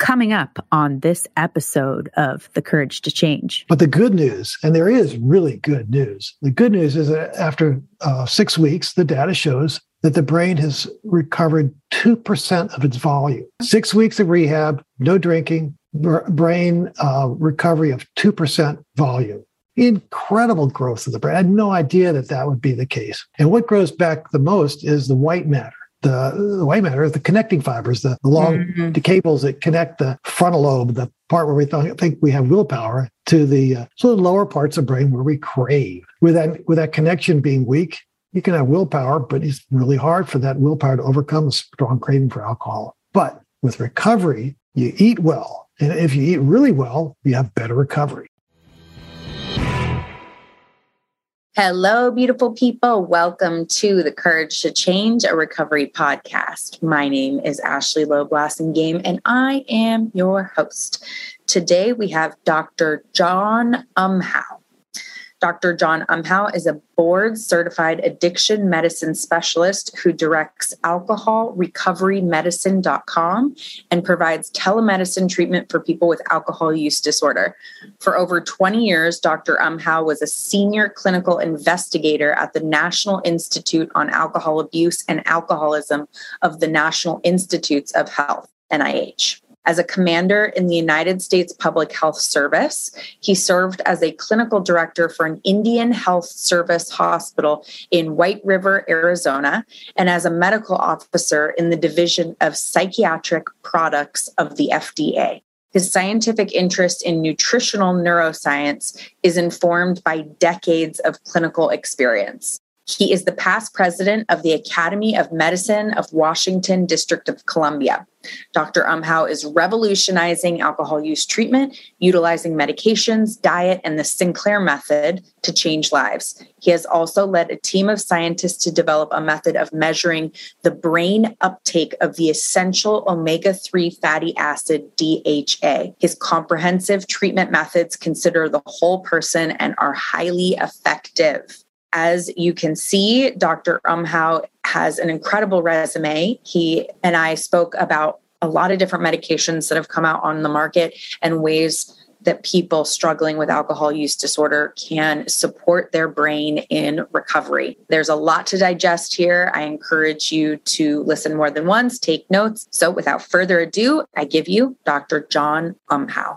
coming up on this episode of The Courage to Change. But the good news, and there is really good news, the good news is that after uh, six weeks, the data shows that the brain has recovered 2% of its volume. Six weeks of rehab, no drinking, brain uh, recovery of 2% volume. Incredible growth of the brain. I had no idea that that would be the case. And what grows back the most is the white matter the, the white matter, the connecting fibers, the, the long mm-hmm. the cables that connect the frontal lobe, the part where we th- think we have willpower, to the uh, so the lower parts of the brain where we crave. With that with that connection being weak, you can have willpower, but it's really hard for that willpower to overcome a strong craving for alcohol. But with recovery, you eat well, and if you eat really well, you have better recovery. Hello, beautiful people. Welcome to the Courage to Change, a recovery podcast. My name is Ashley Lowe Game, and I am your host. Today we have Dr. John Umhau. Dr. John Umhau is a board certified addiction medicine specialist who directs alcoholrecoverymedicine.com and provides telemedicine treatment for people with alcohol use disorder. For over 20 years, Dr. Umhau was a senior clinical investigator at the National Institute on Alcohol Abuse and Alcoholism of the National Institutes of Health, NIH. As a commander in the United States Public Health Service, he served as a clinical director for an Indian Health Service hospital in Whiteriver, Arizona, and as a medical officer in the Division of Psychiatric Products of the FDA. His scientific interest in nutritional neuroscience is informed by decades of clinical experience. He is the past president of the Academy of Medicine of Washington, District of Columbia. Dr. Umhau is revolutionizing alcohol use treatment, utilizing medications, diet, and the Sinclair method to change lives. He has also led a team of scientists to develop a method of measuring the brain uptake of the essential omega 3 fatty acid DHA. His comprehensive treatment methods consider the whole person and are highly effective. As you can see, Dr. Umhau has an incredible resume. He and I spoke about a lot of different medications that have come out on the market and ways that people struggling with alcohol use disorder can support their brain in recovery. There's a lot to digest here. I encourage you to listen more than once, take notes. So, without further ado, I give you Dr. John Umhau.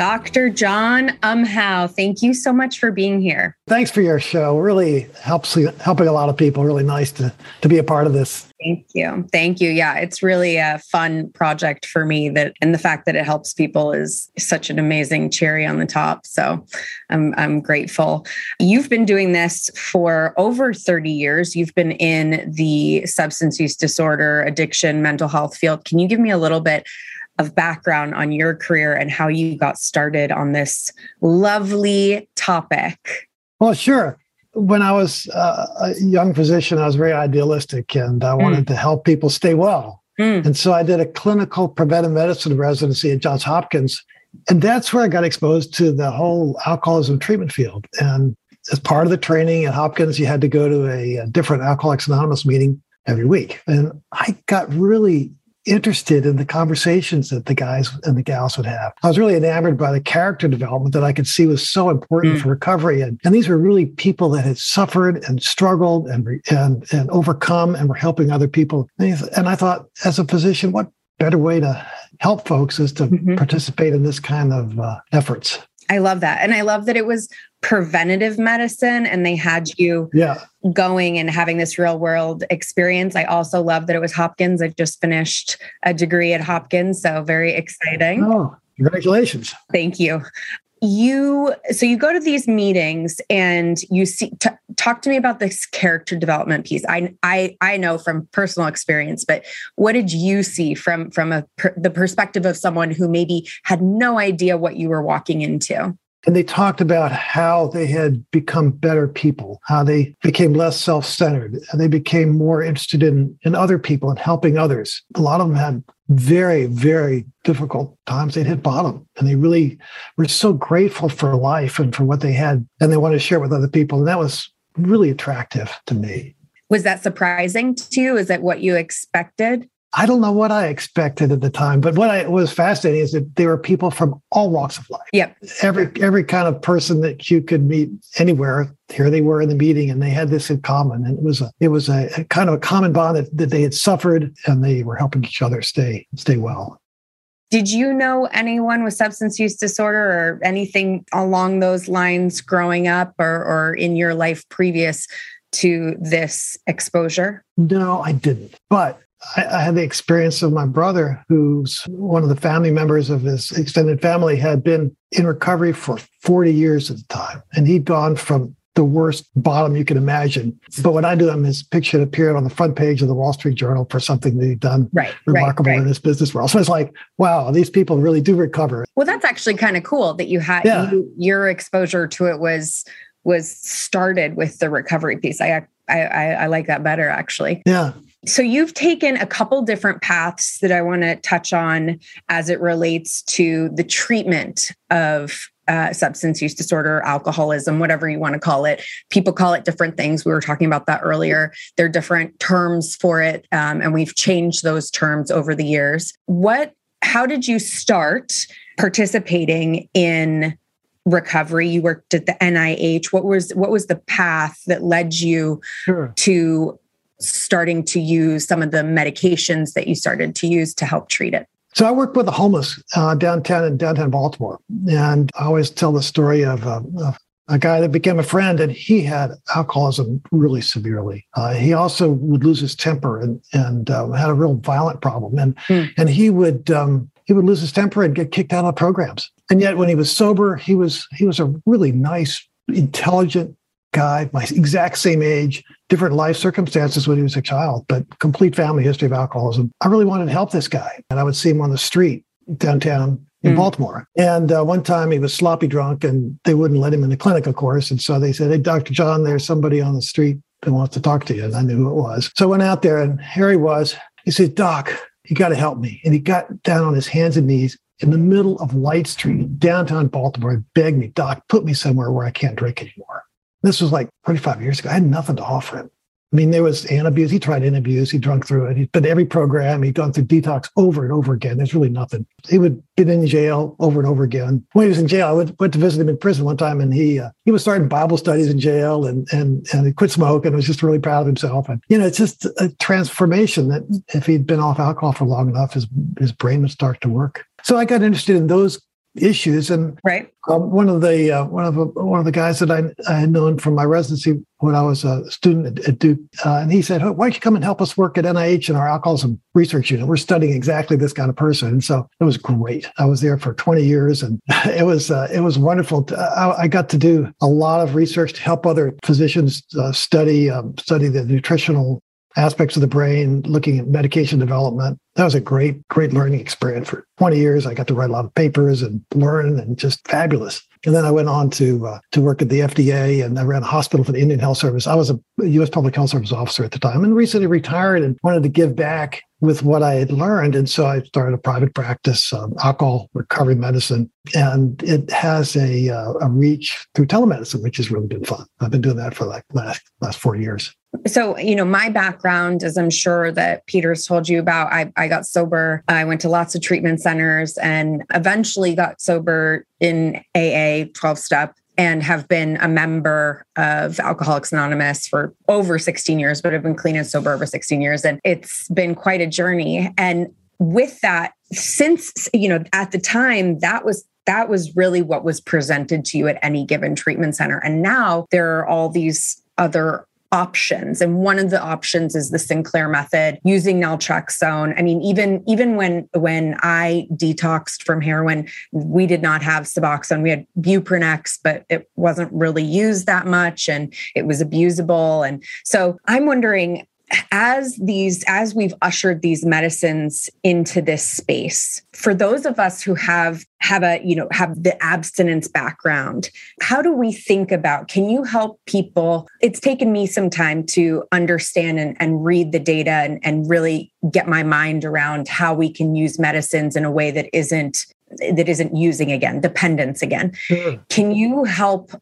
Dr. John Umhau, thank you so much for being here. Thanks for your show. Really helps helping a lot of people. Really nice to to be a part of this. Thank you. Thank you. Yeah, it's really a fun project for me that and the fact that it helps people is such an amazing cherry on the top. So I'm I'm grateful. You've been doing this for over 30 years. You've been in the substance use disorder, addiction, mental health field. Can you give me a little bit of background on your career and how you got started on this lovely topic. Well, sure. When I was uh, a young physician, I was very idealistic and I wanted mm. to help people stay well. Mm. And so I did a clinical preventive medicine residency at Johns Hopkins. And that's where I got exposed to the whole alcoholism treatment field. And as part of the training at Hopkins, you had to go to a, a different Alcoholics Anonymous meeting every week. And I got really interested in the conversations that the guys and the gals would have. I was really enamored by the character development that I could see was so important mm. for recovery. And, and these were really people that had suffered and struggled and, and, and overcome and were helping other people. And I thought, as a physician, what better way to help folks is to mm-hmm. participate in this kind of uh, efforts. I love that. And I love that it was preventative medicine and they had you yeah. going and having this real world experience. I also love that it was Hopkins. I've just finished a degree at Hopkins, so very exciting. Oh, congratulations. Thank you. you so you go to these meetings and you see t- talk to me about this character development piece i i i know from personal experience but what did you see from from a per, the perspective of someone who maybe had no idea what you were walking into and they talked about how they had become better people, how they became less self centered, and they became more interested in, in other people and helping others. A lot of them had very, very difficult times. They'd hit bottom and they really were so grateful for life and for what they had. And they wanted to share with other people. And that was really attractive to me. Was that surprising to you? Is that what you expected? I don't know what I expected at the time, but what I was fascinating is that there were people from all walks of life. Yep. Every every kind of person that you could meet anywhere. Here they were in the meeting, and they had this in common. And it was a it was a, a kind of a common bond that, that they had suffered, and they were helping each other stay stay well. Did you know anyone with substance use disorder or anything along those lines growing up or, or in your life previous to this exposure? No, I didn't. But I, I, had the experience of my brother, who's one of the family members of his extended family, had been in recovery for 40 years at the time. And he'd gone from the worst bottom you can imagine. But when I do them, his picture appeared on the front page of the Wall Street Journal for something that he'd done right, remarkable right, right. in this business world. So it's like, wow, these people really do recover. Well, that's actually kind of cool that you had yeah. you, your exposure to it was was started with the recovery piece. I I, I like that better actually. Yeah. So you've taken a couple different paths that I want to touch on as it relates to the treatment of uh, substance use disorder, alcoholism, whatever you want to call it. People call it different things. We were talking about that earlier. There are different terms for it, um, and we've changed those terms over the years. What? How did you start participating in recovery? You worked at the NIH. What was what was the path that led you sure. to starting to use some of the medications that you started to use to help treat it? So I work with the homeless uh, downtown in downtown Baltimore, and I always tell the story of, uh, of a guy that became a friend, and he had alcoholism really severely. Uh, he also would lose his temper and and uh, had a real violent problem, and mm. and he would um, he would lose his temper and get kicked out of programs. And yet, when he was sober, he was he was a really nice, intelligent, guy, my exact same age, different life circumstances when he was a child, but complete family history of alcoholism. I really wanted to help this guy. And I would see him on the street downtown in mm. Baltimore. And uh, one time he was sloppy drunk and they wouldn't let him in the clinic, of course. And so they said, Hey, Dr. John, there's somebody on the street that wants to talk to you. And I knew who it was. So I went out there and here he was. He said, Doc, you got to help me. And he got down on his hands and knees in the middle of Light Street, downtown Baltimore, and begged me, Doc, put me somewhere where I can't drink anymore. This was like 25 years ago. I had nothing to offer him. I mean, there was Antabuse. He tried Antabuse. He drunk through it. He'd been every program. He'd gone through detox over and over again. There's really nothing. He would been in jail over and over again. When he was in jail, I went, went to visit him in prison one time, and he uh, he was starting Bible studies in jail, and and and he quit smoking. And was just really proud of himself. And you know, it's just a transformation that if he'd been off alcohol for long enough, his his brain would start to work. So I got interested in those issues. And right, um, one of the uh, one of the, one of the guys that I, I had known from my residency when I was a student at, at Duke, uh, and he said, "Why don't you come and help us work at NIH in our alcoholism research unit? We're studying exactly this kind of person." And so it was great. I was there for 20 years, and it was uh, it was wonderful. To, I, I, got to do a lot of research to help other physicians uh, study um, study the nutritional aspects of the brain, looking at medication development. That was a great, great learning experience for 20 years. I got to write a lot of papers and learn and just fabulous. And then I went on to uh, to work at the FDA and I ran a hospital for the Indian Health Service. I was a U.S. Public Health Service officer at the time and recently retired and wanted to give back with what I had learned. And so I started a private practice, um, alcohol recovery medicine, and it has a, uh, a reach through telemedicine, which has really been fun. I've been doing that for like last last four years. So, you know, my background, as I'm sure that Peter's told you about, I, I got sober. I went to lots of treatment centers and eventually got sober in AA 12 step and have been a member of Alcoholics Anonymous for over 16 years, but I've been clean and sober over 16 years. And it's been quite a journey. And with that, since, you know, at the time, that was that was really what was presented to you at any given treatment center. And now there are all these other options. And one of the options is the sinclair method using naltrexone. I mean even even when when i detoxed from heroin we did not have suboxone. We had buprenex but it wasn't really used that much and it was abusable. And so i'm wondering as these as we've ushered these medicines into this space for those of us who have have a you know have the abstinence background how do we think about can you help people it's taken me some time to understand and, and read the data and, and really get my mind around how we can use medicines in a way that isn't that isn't using again dependence again sure. can you help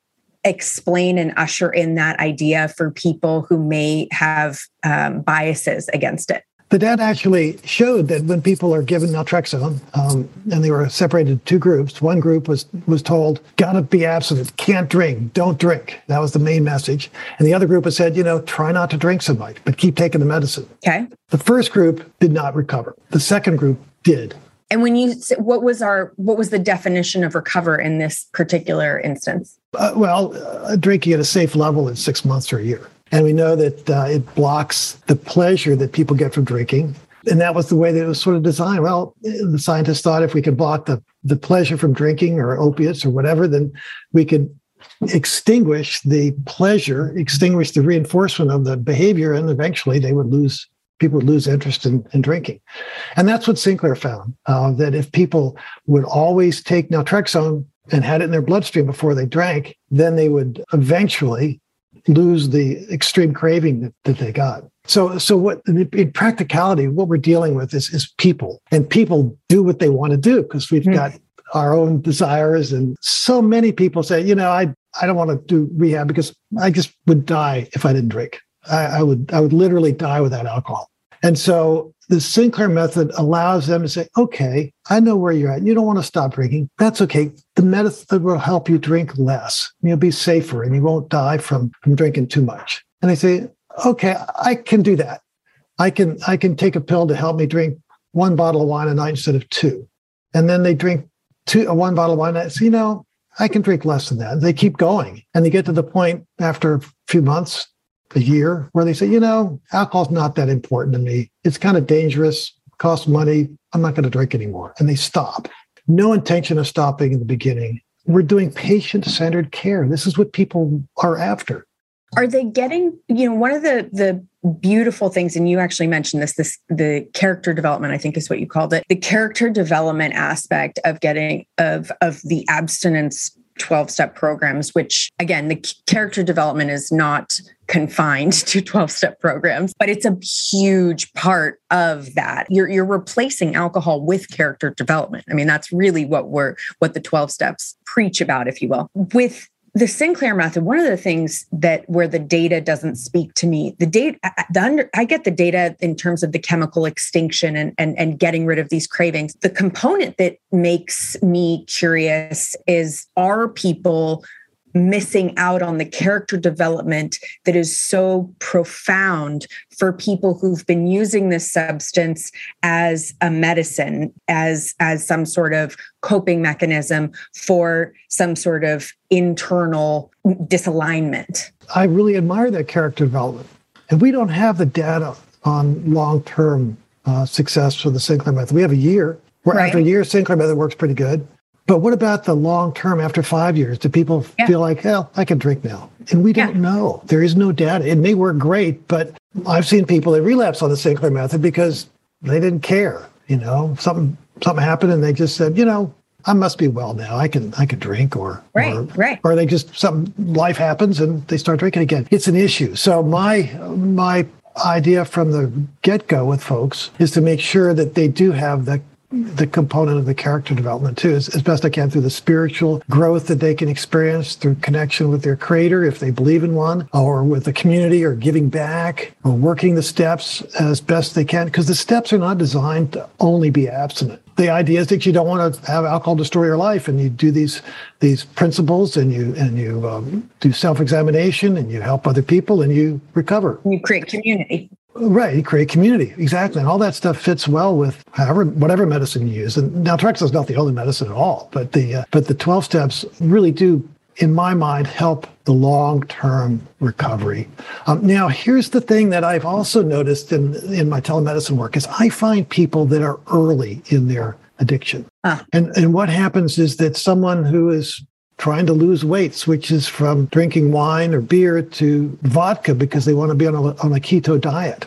explain and usher in that idea for people who may have um, biases against it? The data actually showed that when people are given naltrexone, um, and they were separated into two groups. One group was was told, "Gotta be abstinent, can't drink, don't drink." That was the main message. And the other group was said, "You know, try not to drink so much, but keep taking the medicine." Okay. The first group did not recover. The second group did. And when you, what was our, what was the definition of recover in this particular instance? Uh, well, uh, drinking at a safe level in six months or a year. And we know that uh, it blocks the pleasure that people get from drinking. And that was the way that it was sort of designed. Well, the scientists thought if we could block the, the pleasure from drinking or opiates or whatever, then we could extinguish the pleasure, extinguish the reinforcement of the behavior, and eventually they would lose people would lose interest in, in drinking. And that's what Sinclair found uh, that if people would always take naltrexone and had it in their bloodstream before they drank, then they would eventually lose the extreme craving that, that they got. So, so what in, practicality, what we're dealing with is, is people, and people do what they want to do because we've mm. got our own desires. And so many people say, you know, I, I don't want to do rehab because I just would die if I didn't drink. I, I would I would literally die without alcohol. And so the Sinclair method allows them to say, okay, I know where you're at. You don't want to stop drinking. That's okay. The method will help you drink less. You'll be safer and you won't die from, from drinking too much. And they say, okay, I can do that. I can I can take a pill to help me drink one bottle of wine a night instead of two. And then they drink two uh, one bottle of wine a you know, I can drink less than that. They keep going. And they get to the point after a few months a year where they say, you know, alcohol's not that important to me. It's kind of dangerous, costs money. I'm not going to drink anymore. And they stop. No intention of stopping in the beginning. We're doing patient centered care. This is what people are after. Are they getting, you know, one of the the beautiful things and you actually mentioned this this the character development i think is what you called it the character development aspect of getting of of the abstinence 12 step programs, which again, the character development is not confined to 12 step programs, but it's a huge part of that. You're, you're replacing alcohol with character development. I mean, that's really what we're, what the 12 steps preach about, if you will. With the Sinclair method, one of the things that where the data doesn't speak to me, the data, the under, I get the data in terms of the chemical extinction and, and, and getting rid of these cravings. The component that makes me curious is are people missing out on the character development that is so profound for people who've been using this substance as a medicine as as some sort of coping mechanism for some sort of internal disalignment. I really admire that character development. And we don't have the data on long-term uh, success for the sinclair method we have a year. Where right. after a year sinclair method works pretty good but what about the long term after five years? Do people yeah. feel like, hell, I can drink now? And we don't yeah. know. There is no data. It may work great, but I've seen people that relapse on the Sinclair method because they didn't care. You know, something something happened and they just said, you know, I must be well now. I can I can drink or right, or, right. or they just some life happens and they start drinking again. It's an issue. So my my idea from the get go with folks is to make sure that they do have the the component of the character development too, as, as best I can through the spiritual growth that they can experience through connection with their creator, if they believe in one, or with the community, or giving back, or working the steps as best they can, because the steps are not designed to only be abstinent. The idea is that you don't want to have alcohol destroy your life, and you do these these principles, and you and you um, do self examination, and you help other people, and you recover. You create community. Right, you create community exactly, and all that stuff fits well with however whatever medicine you use. And naltrexone is not the only medicine at all, but the uh, but the twelve steps really do in my mind, help the long term recovery. Um, now, here's the thing that I've also noticed in, in my telemedicine work is I find people that are early in their addiction. Ah. And, and what happens is that someone who is trying to lose weight switches from drinking wine or beer to vodka because they want to be on a, on a keto diet.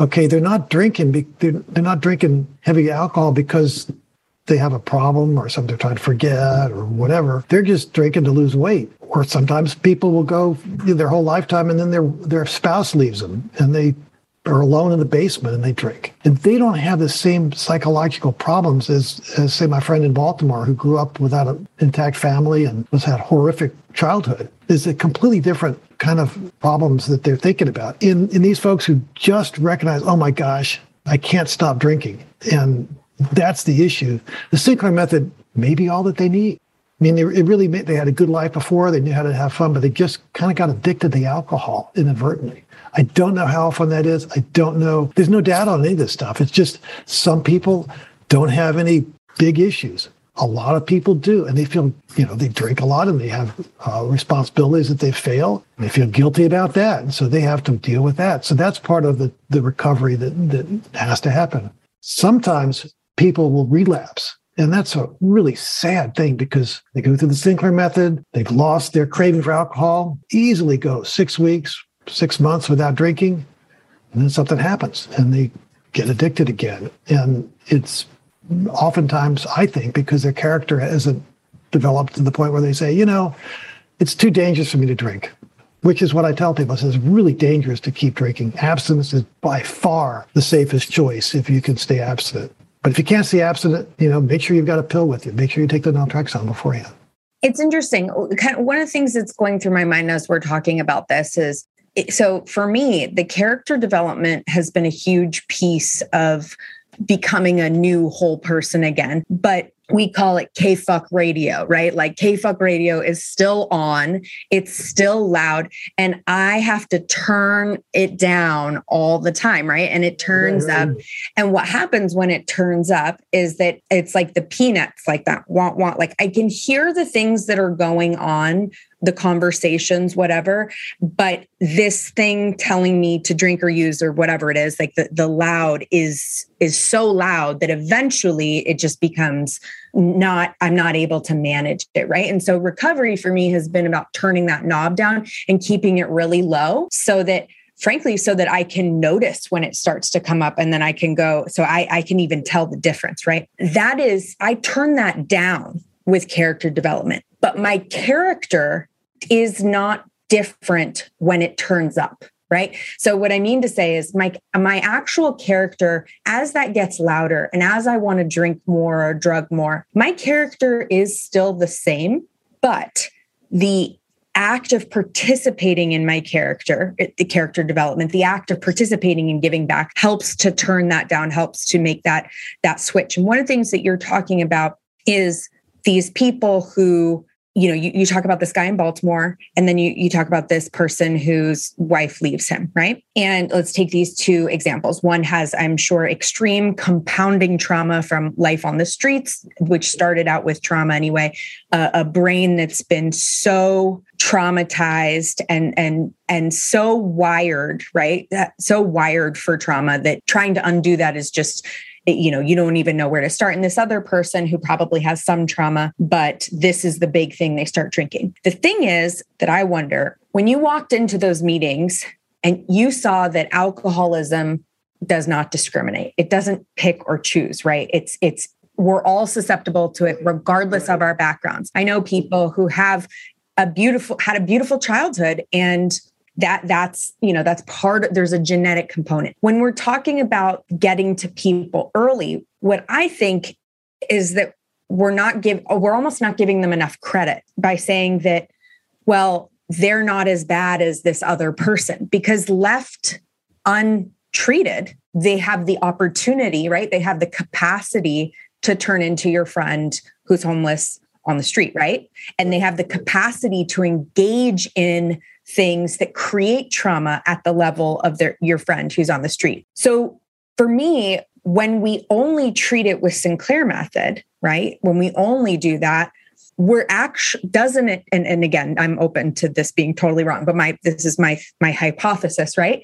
Okay, they're not drinking. They're, they're not drinking heavy alcohol because they have a problem or something they're trying to forget or whatever. They're just drinking to lose weight. Or sometimes people will go their whole lifetime and then their their spouse leaves them and they are alone in the basement and they drink. And they don't have the same psychological problems as, as say, my friend in Baltimore who grew up without an intact family and was had horrific childhood. Is a completely different kind of problems that they're thinking about. In in these folks who just recognize, oh my gosh, I can't stop drinking. And that's the issue. The Sinclair method may be all that they need. I mean, it really they had a good life before. They knew how to have fun, but they just kind of got addicted to alcohol inadvertently. I don't know how often that is. I don't know. There's no data on any of this stuff. It's just some people don't have any big issues. A lot of people do, and they feel, you know, they drink a lot and they have uh, responsibilities that they fail. And they feel guilty about that, and so they have to deal with that. So that's part of the the recovery that that has to happen. Sometimes people will relapse. And that's a really sad thing because they go through the Sinclair method, they've lost their craving for alcohol, easily go six weeks, six months without drinking, and then something happens and they get addicted again. And it's oftentimes, I think, because their character hasn't developed to the point where they say, you know, it's too dangerous for me to drink, which is what I tell people. It's really dangerous to keep drinking. Abstinence is by far the safest choice if you can stay abstinent. But if you can't stay abstinent, you know, make sure you've got a pill with you. Make sure you take the naltrexone beforehand. It's interesting. One of the things that's going through my mind as we're talking about this is so for me, the character development has been a huge piece of becoming a new whole person again. But we call it K fuck radio, right? Like K fuck radio is still on, it's still loud, and I have to turn it down all the time, right? And it turns right. up. And what happens when it turns up is that it's like the peanuts, like that want, want. Like I can hear the things that are going on the conversations, whatever. But this thing telling me to drink or use or whatever it is, like the, the loud is is so loud that eventually it just becomes not, I'm not able to manage it. Right. And so recovery for me has been about turning that knob down and keeping it really low so that frankly so that i can notice when it starts to come up and then i can go so I, I can even tell the difference right that is i turn that down with character development but my character is not different when it turns up right? So what i mean to say is my my actual character as that gets louder and as i want to drink more or drug more my character is still the same but the act of participating in my character eh, the character development the act of participating and giving back helps to turn that down helps to make that that switch. And one of the things that you're talking about is these people who you know, you, you talk about this guy in Baltimore, and then you, you talk about this person whose wife leaves him, right? And let's take these two examples. One has, I'm sure, extreme compounding trauma from life on the streets, which started out with trauma anyway, uh, a brain that's been so traumatized and and and so wired right so wired for trauma that trying to undo that is just you know you don't even know where to start. And this other person who probably has some trauma but this is the big thing they start drinking. The thing is that i wonder when you walked into those meetings and you saw that alcoholism does not discriminate it doesn't pick or choose right? It's it's we're all susceptible to it regardless of our backgrounds. I know people who have a beautiful had a beautiful childhood and that that's you know that's part of, there's a genetic component. When we're talking about getting to people early what i think is that we're not give we're almost not giving them enough credit by saying that well they're not as bad as this other person because left untreated they have the opportunity right? They have the capacity to turn into your friend who's homeless on the street right? And they have the capacity to engage in things that create trauma at the level of their your friend who's on the street. So for me, when we only treat it with Sinclair method, right? When we only do that, we're actually doesn't it and, and again i'm open to this being totally wrong but my this is my my hypothesis right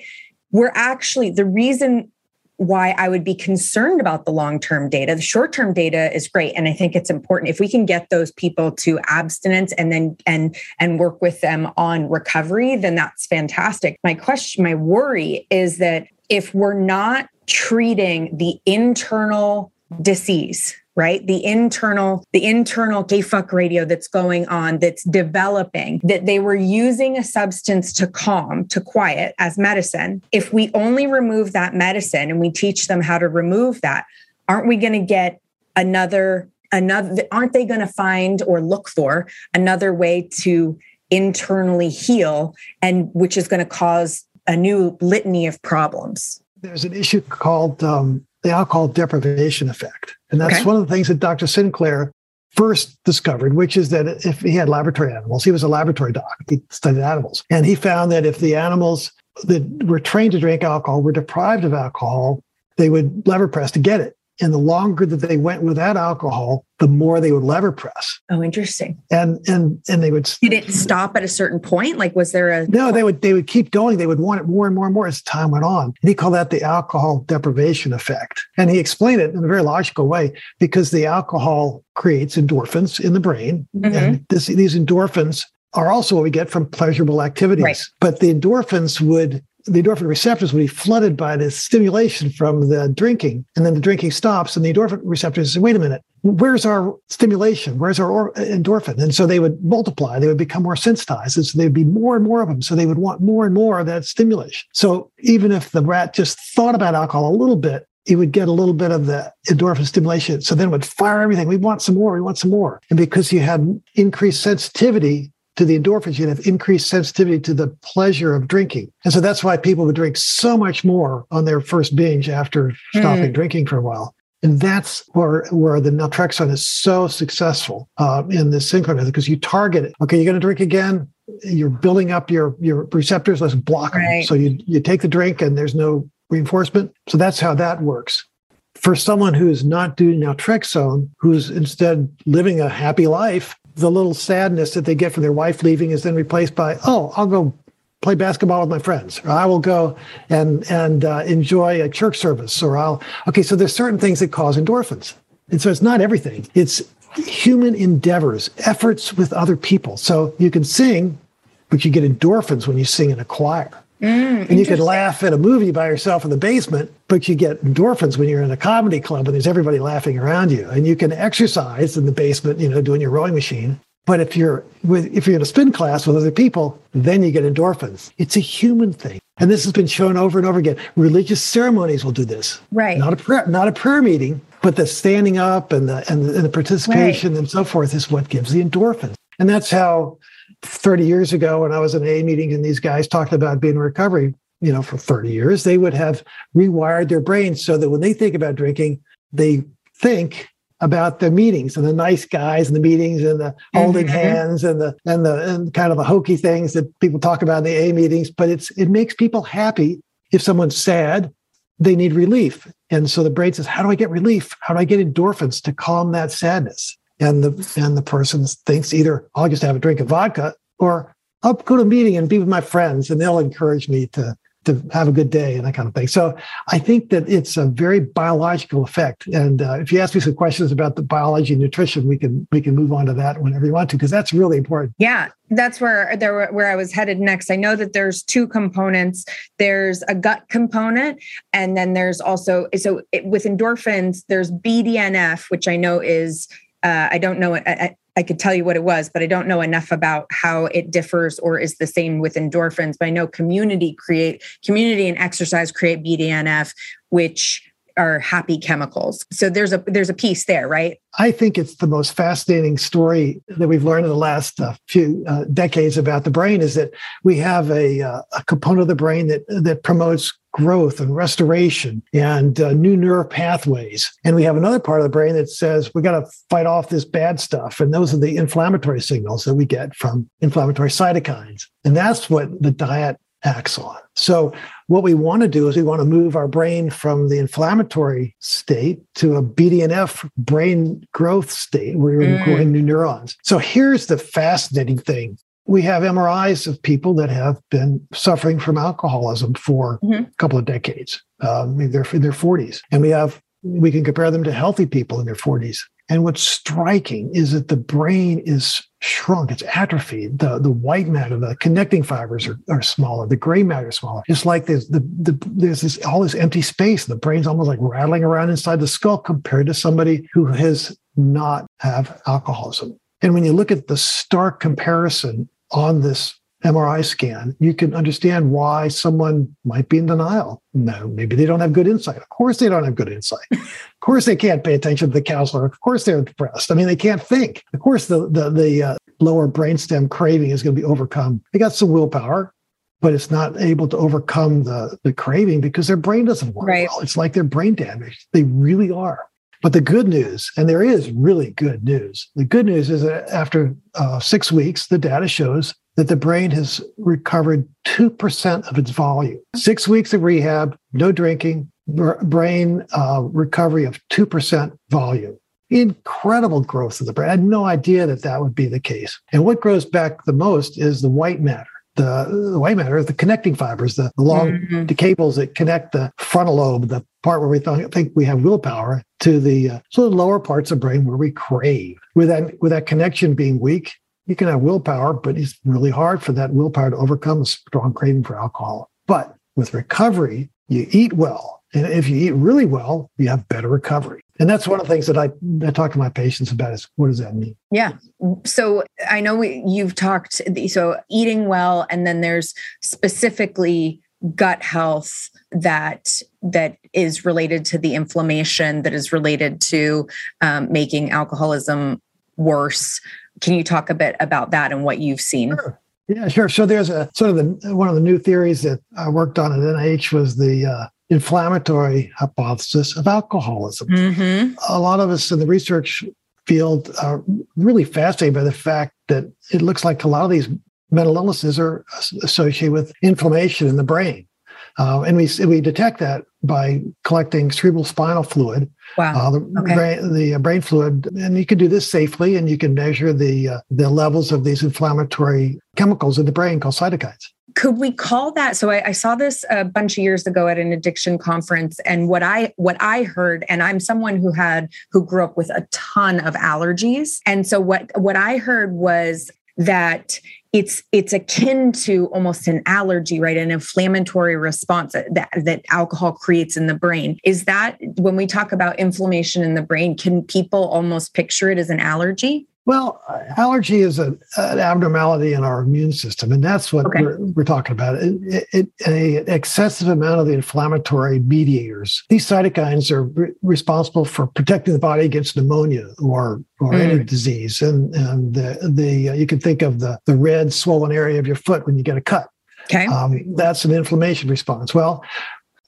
we're actually the reason why I would be concerned about the long term data. The short term data is great. And I think it's important if we can get those people to abstinence and then and and work with them on recovery, then that's fantastic. My question, my worry is that if we're not treating the internal disease right? The internal the internal gay fuck radio that's going on that's developing that they were using a substance to calm to quiet as medicine. If we only remove that medicine and we teach them how to remove that aren't we going to get another another aren't they going to find or look for another way to internally heal and which is going to cause a new litany of problems? There's an issue called um, the alcohol deprivation effect. And that's okay. one of the things that Dr. Sinclair first discovered, which is that if he had laboratory animals, he was a laboratory doc, he studied animals. And he found that if the animals that were trained to drink alcohol were deprived of alcohol, they would lever press to get it. And the longer that they went without alcohol, the more they would lever press. Oh, interesting. And and and they would Did it stop at a certain point? Like was there a No, they would they would keep going. They would want it more and more and more as time went on. And he called that the alcohol deprivation effect. And he explained it in a very logical way because the alcohol creates endorphins in the brain. Mm-hmm. And this, these endorphins are also what we get from pleasurable activities. Right. But the endorphins would the endorphin receptors would be flooded by this stimulation from the drinking. And then the drinking stops, and the endorphin receptors say, wait a minute, where's our stimulation? Where's our endorphin? And so they would multiply, they would become more sensitized. And so there'd be more and more of them. So they would want more and more of that stimulation. So even if the rat just thought about alcohol a little bit, he would get a little bit of the endorphin stimulation. So then would fire everything. We want some more. We want some more. And because you had increased sensitivity to the endorphins, you'd have increased sensitivity to the pleasure of drinking. And so that's why people would drink so much more on their first binge after stopping mm. drinking for a while. And that's where, where the naltrexone is so successful uh, in this synchronism because you target it. Okay, you're going to drink again. You're building up your your receptors. Let's block them. Right. So you you take the drink and there's no reinforcement. So that's how that works. For someone who's not doing naltrexone, who's instead living a happy life, the little sadness that they get from their wife leaving is then replaced by, oh, I'll go play basketball with my friends, or I will go and and uh, enjoy a church service, or I'll okay. So there's certain things that cause endorphins, and so it's not everything. It's human endeavors, efforts with other people. So you can sing, but you get endorphins when you sing in a choir. Mm, and you can laugh at a movie by yourself in the basement, but you get endorphins when you're in a comedy club and there's everybody laughing around you. And you can exercise in the basement, you know, doing your rowing machine. But if you're with, if you're in a spin class with other people, then you get endorphins. It's a human thing. And this has been shown over and over again. Religious ceremonies will do this. Right. Not a prayer, not a prayer meeting, but the standing up and the and the, and the participation right. and so forth is what gives the endorphins. And that's how 30 years ago when I was in AA meetings and these guys talked about being in recovery, you know, for 30 years, they would have rewired their brains so that when they think about drinking, they think about the meetings and the nice guys and the meetings and the holding mm-hmm. hands and the and the and kind of the hokey things that people talk about in the A meetings. But it's it makes people happy if someone's sad, they need relief. And so the brain says, How do I get relief? How do I get endorphins to calm that sadness? And the and the person thinks either I'll just have a drink of vodka or I'll go to a meeting and be with my friends and they'll encourage me to to have a good day and that kind of thing. So I think that it's a very biological effect. And uh, if you ask me some questions about the biology and nutrition, we can we can move on to that whenever you want to because that's really important. Yeah, that's where there where I was headed next. I know that there's two components. There's a gut component, and then there's also so it, with endorphins. There's BDNF, which I know is uh, I don't know. I, I could tell you what it was, but I don't know enough about how it differs or is the same with endorphins. But I know community create community and exercise create BDNF, which are happy chemicals. So there's a there's a piece there, right? I think it's the most fascinating story that we've learned in the last uh, few uh, decades about the brain is that we have a, uh, a component of the brain that that promotes growth and restoration and uh, new nerve pathways. And we have another part of the brain that says we got to fight off this bad stuff. And those are the inflammatory signals that we get from inflammatory cytokines. And that's what the diet acts on. So, what we want to do is we want to move our brain from the inflammatory state to a BDNF brain growth state where you're mm. growing new neurons. So, here's the fascinating thing we have MRIs of people that have been suffering from alcoholism for mm-hmm. a couple of decades. Um, they're in their 40s, and we have we can compare them to healthy people in their 40s. And what's striking is that the brain is shrunk, it's atrophied. The, the white matter, the connecting fibers are, are smaller, the gray matter is smaller. It's like there's the, the there's this all this empty space. The brain's almost like rattling around inside the skull compared to somebody who has not have alcoholism. And when you look at the stark comparison on this MRI scan, you can understand why someone might be in denial. No, maybe they don't have good insight. Of course, they don't have good insight. of course, they can't pay attention to the counselor. Of course, they're depressed. I mean, they can't think. Of course, the the, the uh, lower brainstem craving is going to be overcome. They got some willpower, but it's not able to overcome the the craving because their brain doesn't work right. well. It's like they're brain damaged. They really are. But the good news, and there is really good news, the good news is that after uh, six weeks, the data shows that the brain has recovered 2% of its volume. Six weeks of rehab, no drinking, brain uh, recovery of 2% volume. Incredible growth of the brain. I had no idea that that would be the case. And what grows back the most is the white matter. The, the white matter, the connecting fibers, the, the long mm-hmm. the cables that connect the frontal lobe, the part where we th- think we have willpower, to the uh, so the lower parts of brain where we crave. With that with that connection being weak, you can have willpower, but it's really hard for that willpower to overcome a strong craving for alcohol. But with recovery, you eat well. And if you eat really well, you have better recovery. And that's one of the things that I, I talk to my patients about is what does that mean? Yeah. So I know we, you've talked, so eating well, and then there's specifically gut health that that is related to the inflammation that is related to um, making alcoholism worse can you talk a bit about that and what you've seen? Sure. Yeah, sure. So there's a sort of the one of the new theories that I worked on at NIH was the uh, inflammatory hypothesis of alcoholism. Mm-hmm. A lot of us in the research field are really fascinated by the fact that it looks like a lot of these mental illnesses are associated with inflammation in the brain. Uh, and we we detect that by collecting cerebral spinal fluid, wow. Uh, the, okay. brain, the brain fluid, and you can do this safely, and you can measure the uh, the levels of these inflammatory chemicals in the brain called cytokines. Could we call that? So I, I saw this a bunch of years ago at an addiction conference, and what I what I heard, and I'm someone who had who grew up with a ton of allergies, and so what what I heard was that it's it's akin to almost an allergy right? An inflammatory response that, that alcohol creates in the brain. Is that when we talk about inflammation in the brain can people almost picture it as an allergy well, allergy is a, an abnormality in our immune system, and that's what okay. we're, we're, talking about. It, it, a excessive amount of the inflammatory mediators. These cytokines are re- responsible for protecting the body against pneumonia or or mm. any disease, and and the, the uh, you can think of the the red swollen area of your foot when you get a cut. Okay, um, that's an inflammation response. Well,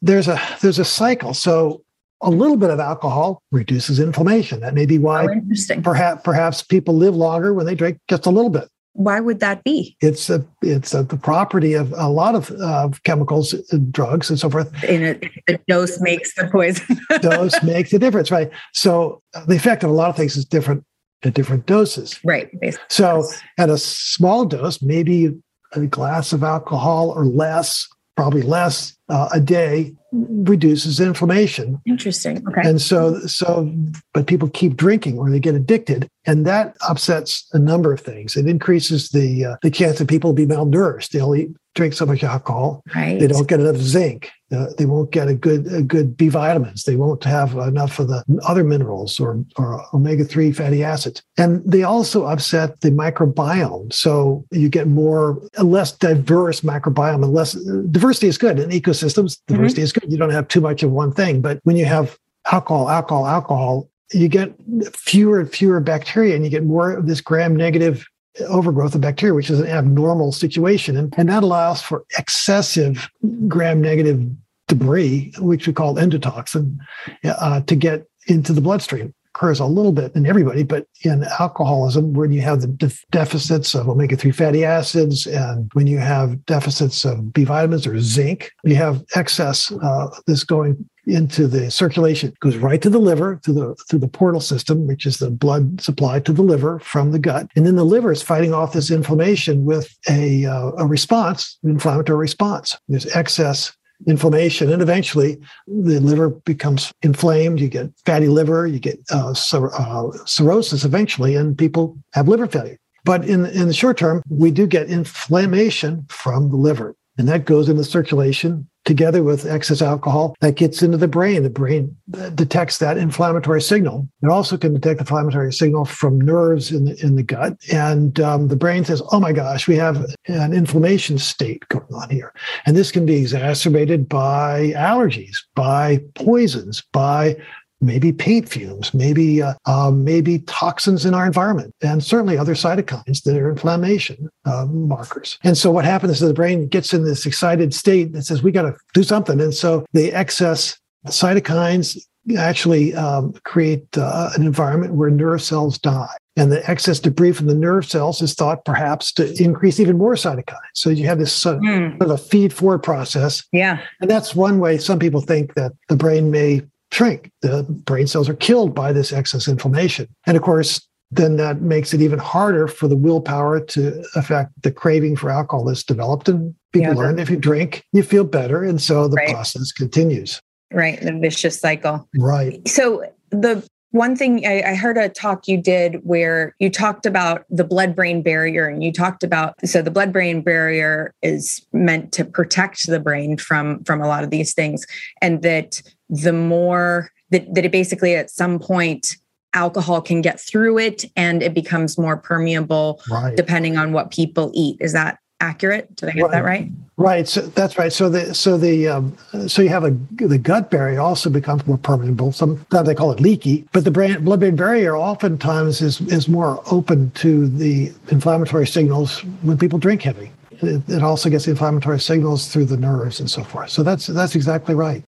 there's a there's a cycle. So a little bit of alcohol reduces inflammation. That may be why oh, perhaps perhaps people live longer when they drink just a little bit. Why would that be? It's a it's a, the property of a lot of uh, chemicals, drugs, and so forth. In a, the dose makes the poison. dose makes the difference, right? So uh, the effect of a lot of things is different at different doses. Right. Basically. So at a small dose, maybe a glass of alcohol or less, probably less uh, a day reduces inflammation. Interesting. Okay. And so, so, but people keep drinking or they get addicted, and that upsets a number of things. It increases the uh, the chance that people will be malnourished. They'll eat, drink so much alcohol, right. they don't get enough zinc. Uh, they won't get a good a good B vitamins. They won't have enough of the other minerals or, or omega three fatty acids. And they also upset the microbiome. So you get more a less diverse microbiome. And less diversity is good in ecosystems. Diversity mm-hmm. is good. You don't have too much of one thing. But when you have alcohol, alcohol, alcohol, you get fewer and fewer bacteria, and you get more of this gram negative overgrowth of bacteria, which is an abnormal situation. And, and that allows for excessive gram negative debris, which we call endotoxin, uh, to get into the bloodstream occurs a little bit in everybody, but in alcoholism, when you have the def- deficits of omega 3 fatty acids and when you have deficits of B vitamins or zinc, you have excess uh, this going into the circulation. Goes right to the liver through the through the portal system which is the blood supply to the liver from the gut. And then the liver is fighting off this inflammation with a, uh, a response inflammatory response. There's excess inflammation and eventually the liver becomes inflamed you get fatty liver you get uh, cir- uh, cirrhosis eventually and people have liver failure. But in, in the short term we do get inflammation from the liver and that goes into circulation together with excess alcohol that gets into the brain. The brain detects that inflammatory signal. It also can detect inflammatory signal from nerves in the in the gut, and um, the brain says, "Oh my gosh, we have an inflammation state going on here," and this can be exacerbated by allergies, by poisons, by maybe paint fumes, maybe uh, uh, maybe toxins in our environment, and certainly other cytokines that are inflammation uh, markers. And so what happens is the brain gets in this excited state that says we got to do something, and so the excess cytokines actually um, create uh, an environment where nerve cells die. And the excess debris from the nerve cells is thought perhaps to increase even more cytokines. So you have this sort of a feed forward process. Yeah. And that's one way some people think that the brain may shrink. The brain cells are killed by this excess inflammation. And of course, then that makes it even harder for the willpower to affect the craving for alcohol that's developed. And people yeah, learn if you drink, you feel better. And so the right. process continues. Right. The vicious cycle. Right. So the one thing I, I, heard a talk you did where you talked about the blood brain barrier and you talked about so the blood brain barrier is meant to protect the brain from from a lot of these things and that the more that, that it basically at some point alcohol can get through it and it becomes more permeable right. depending on what people eat is that accurate? Did i get right. that right. right? So that's right. So the so the um, so you have a the gut barrier also becomes more permeable. Sometimes they call it leaky but the brain blood brain barrier oftentimes is is more open to the inflammatory signals when people drink heavy. It, it also gets inflammatory signals through the nerves and so forth. So that's that's exactly right.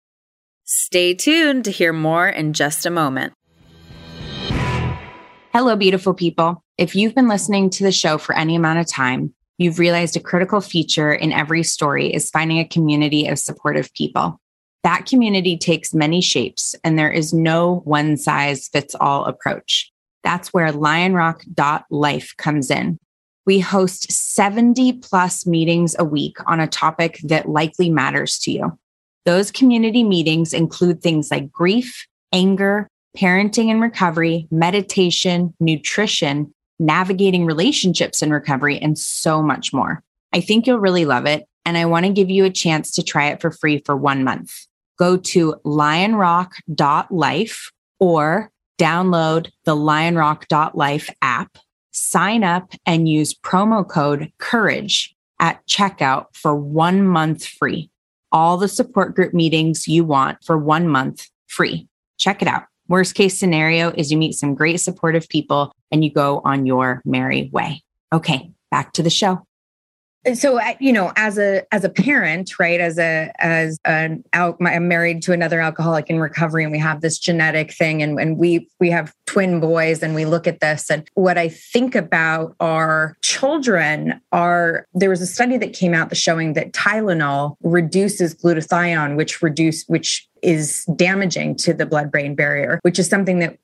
Stay tuned to hear more in just a moment. Hello, beautiful people. If you've been listening to the show for any amount of time, you've realized a critical feature in every story is finding a community of supportive people. That community takes many shapes, and there is no one size fits all approach. That's where lionrock.life comes in. We host 70 plus meetings a week on a topic that likely matters to you. Those community meetings include things like grief, anger, parenting and recovery, meditation, nutrition, navigating relationships and recovery, and so much more. I think you'll really love it. And I want to give you a chance to try it for free for one month. Go to lionrock.life or download the lionrock.life app, sign up and use promo code COURAGE at checkout for one month free all the support group meetings you want for one month free. Check it out. Worst case scenario is you meet some great supportive people and you go on your merry way. Okay, back to the show so you know as a as a parent right as a as an out i'm married to another alcoholic in recovery and we have this genetic thing and, and we we have twin boys and we look at this and what i think about our children are there was a study that came out showing that tylenol reduces glutathione which reduce which is damaging to the blood brain barrier which is something that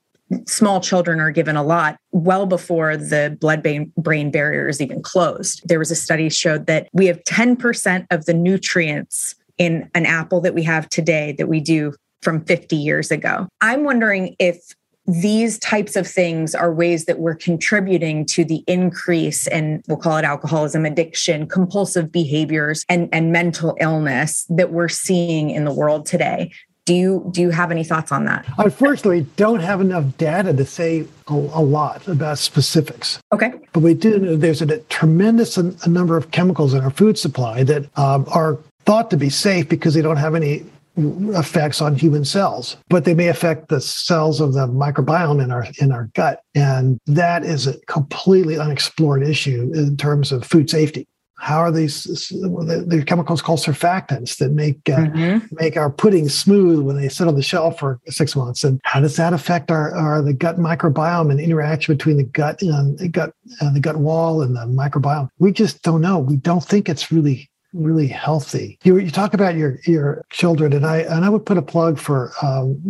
small children are given a lot well before the blood brain barrier is even closed. There was a study showed that we have 10% of the nutrients in an apple that we have today that we do from 50 years ago. I'm wondering if these types of things are ways that we're contributing to the increase in we'll call it alcoholism addiction compulsive behaviors and, and mental illness that we're seeing in the world today do you do you have any thoughts on that? Unfortunately, don't have enough data to say a, a lot about specifics. Okay, but we do know there's a, a tremendous a, a number of chemicals in our food supply that um, are thought to be safe because they don't have any effects on human cells, but they may affect the cells of the microbiome in our in our gut, and that is a completely unexplored issue in terms of food safety. How are these the, chemicals called surfactants that make uh, mm-hmm. make our pudding smooth when they sit on the shelf for six months and how does that affect our, our the gut microbiome and interaction between the gut and the gut uh, the gut wall and the microbiome we just don't know we don't think it's really really healthy. You, you talk about your your children, and I and I would put a plug for um,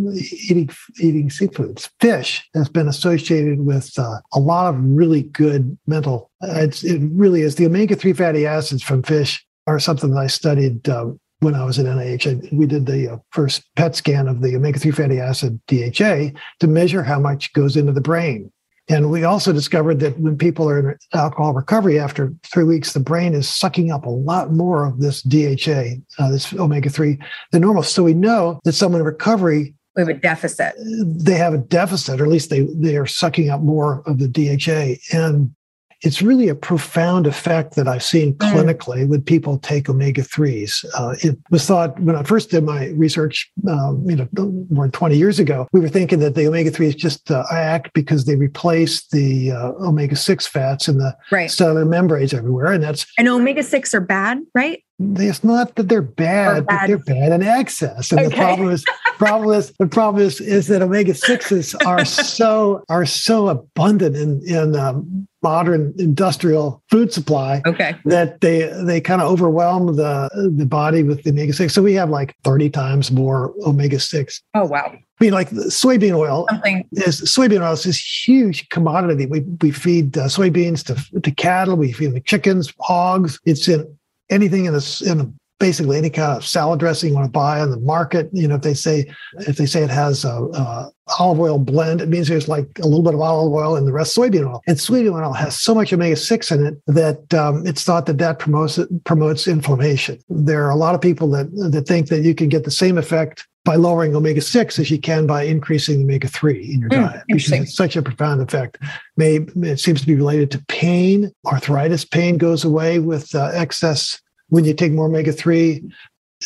eating eating seafoods. Fish has been associated with uh, a lot of really good mental. It's, it really is the omega three fatty acids from fish are something that I studied. Um, when I was at NIH, and we did the uh, first PET scan of the omega 3 fatty acid DHA to measure how much goes into the brain. And we also discovered that when people are in alcohol recovery after three weeks, the brain is sucking up a lot more of this DHA, uh, this omega 3 than normal. So we know that someone in recovery. We have a deficit. They have a deficit, or at least they, they are sucking up more of the DHA. And it's really a profound effect that I've seen mm. clinically when people take omega threes. Uh, it was thought when I first did my research, um, you know, more than twenty years ago, we were thinking that the omega threes just uh, act because they replace the uh, omega six fats in the right. cellular membranes everywhere, and that's and omega six are bad, right? It's not that they're bad, bad. but they're bad in excess. And okay. the problem is, problem is, the problem is, is that omega sixes are so are so abundant in in um, modern industrial food supply okay. that they they kind of overwhelm the the body with the omega six. So we have like thirty times more omega six. Oh wow! I mean, like soybean oil Something. is soybean oil is this huge commodity. We we feed uh, soybeans to to cattle. We feed the chickens, hogs. It's in anything in this in basically any kind of salad dressing you want to buy on the market. You know, if they say if they say it has a, a, olive oil blend, it means there's like a little bit of olive oil and the rest soybean oil. And soybean oil has so much omega six in it that um, it's thought that that promotes promotes inflammation. There are a lot of people that that think that you can get the same effect by lowering omega 6 as you can by increasing omega 3 in your mm, diet because it's such a profound effect. May, it seems to be related to pain. Arthritis pain goes away with uh, excess when you take more omega 3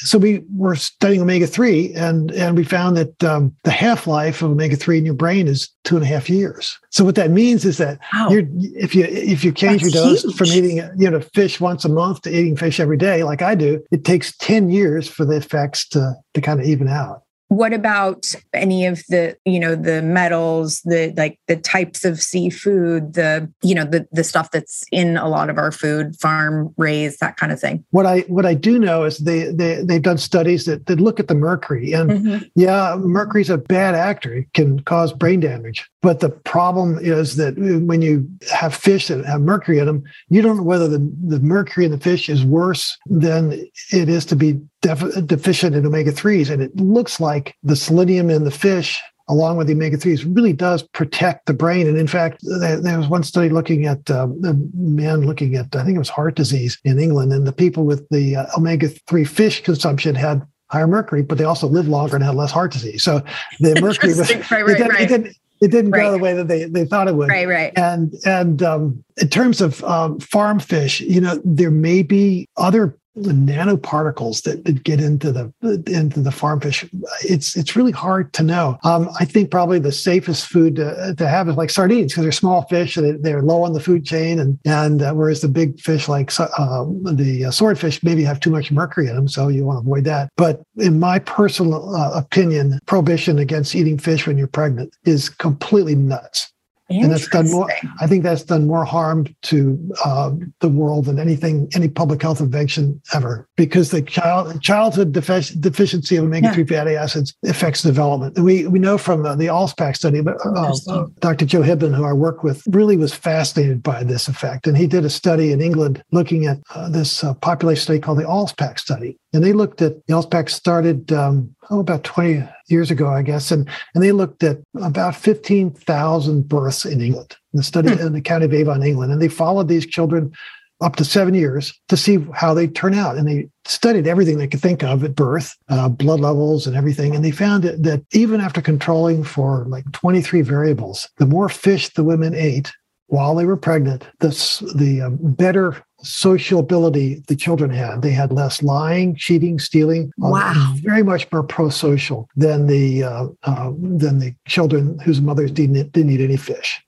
so we were studying omega three, and and we found that um, the half life of omega three in your brain is two and a half years. So what that means is that wow. you're, if you if you change That's your dose huge. from eating you know fish once a month to eating fish every day, like I do, it takes ten years for the effects to to kind of even out what about any of the you know the metals the like the types of seafood the you know the the stuff that's in a lot of our food farm raised that kind of thing? What i what i do know is they, they they've done studies that, that look at the mercury and mm-hmm. yeah mercury's a bad actor. It can cause brain damage but the problem is that when you have fish that have mercury in them you don't know whether the, the mercury in the fish is worse than it is to be def- deficient in omega 3s. And it looks like the selenium in the fish, along with the omega 3s, really does protect the brain. And in fact, there, was one study looking at um, a man looking at, I think it was heart disease in England, and the people with the uh, omega 3 fish consumption had higher mercury, but they also lived longer and had less heart disease. So the mercury was, right, right, it, right. It didn't, it didn't right. go the way that they, they thought it would. Right, right. And and um, in terms of um, farm fish, you know, there may be other the nanoparticles that, that get into the into the farm fish it's it's really hard to know. Um, i think probably the safest food to, to have is like sardines because they're small fish and they're low on the food chain and and uh, whereas the big fish like uh, the uh, swordfish maybe have too much mercury in them so you want to avoid that. But in my personal uh, opinion prohibition against eating fish when you're pregnant is completely nuts and that's done more. I think that's done more harm to uh, the world than anything, any public health invention ever, because the child childhood defi- deficiency of omega three yeah. fatty acids affects development. And we we know from uh, the ALSPAC study, but uh, uh Dr. Joe Hibbeln, who I work with, really was fascinated by this effect, and he did a study in England looking at uh, this uh, population study called the ALSPAC study, and they looked at the ALSPAC started um, oh, about 20 years ago, I guess, and, and they looked at about 15,000 births in England, in the study hmm. in the county of Avon, England, and they followed these children up to seven years to see how they turn out. And they studied everything they could think of at birth, uh, blood levels and everything. And they found that, that even after controlling for like 23 variables, the more fish the women ate while they were pregnant, the, the um, better sociability the children had. They had less lying, cheating, stealing. Um, wow. very much more pro-social than the uh, uh, than the children whose mothers didn't didn't eat any fish.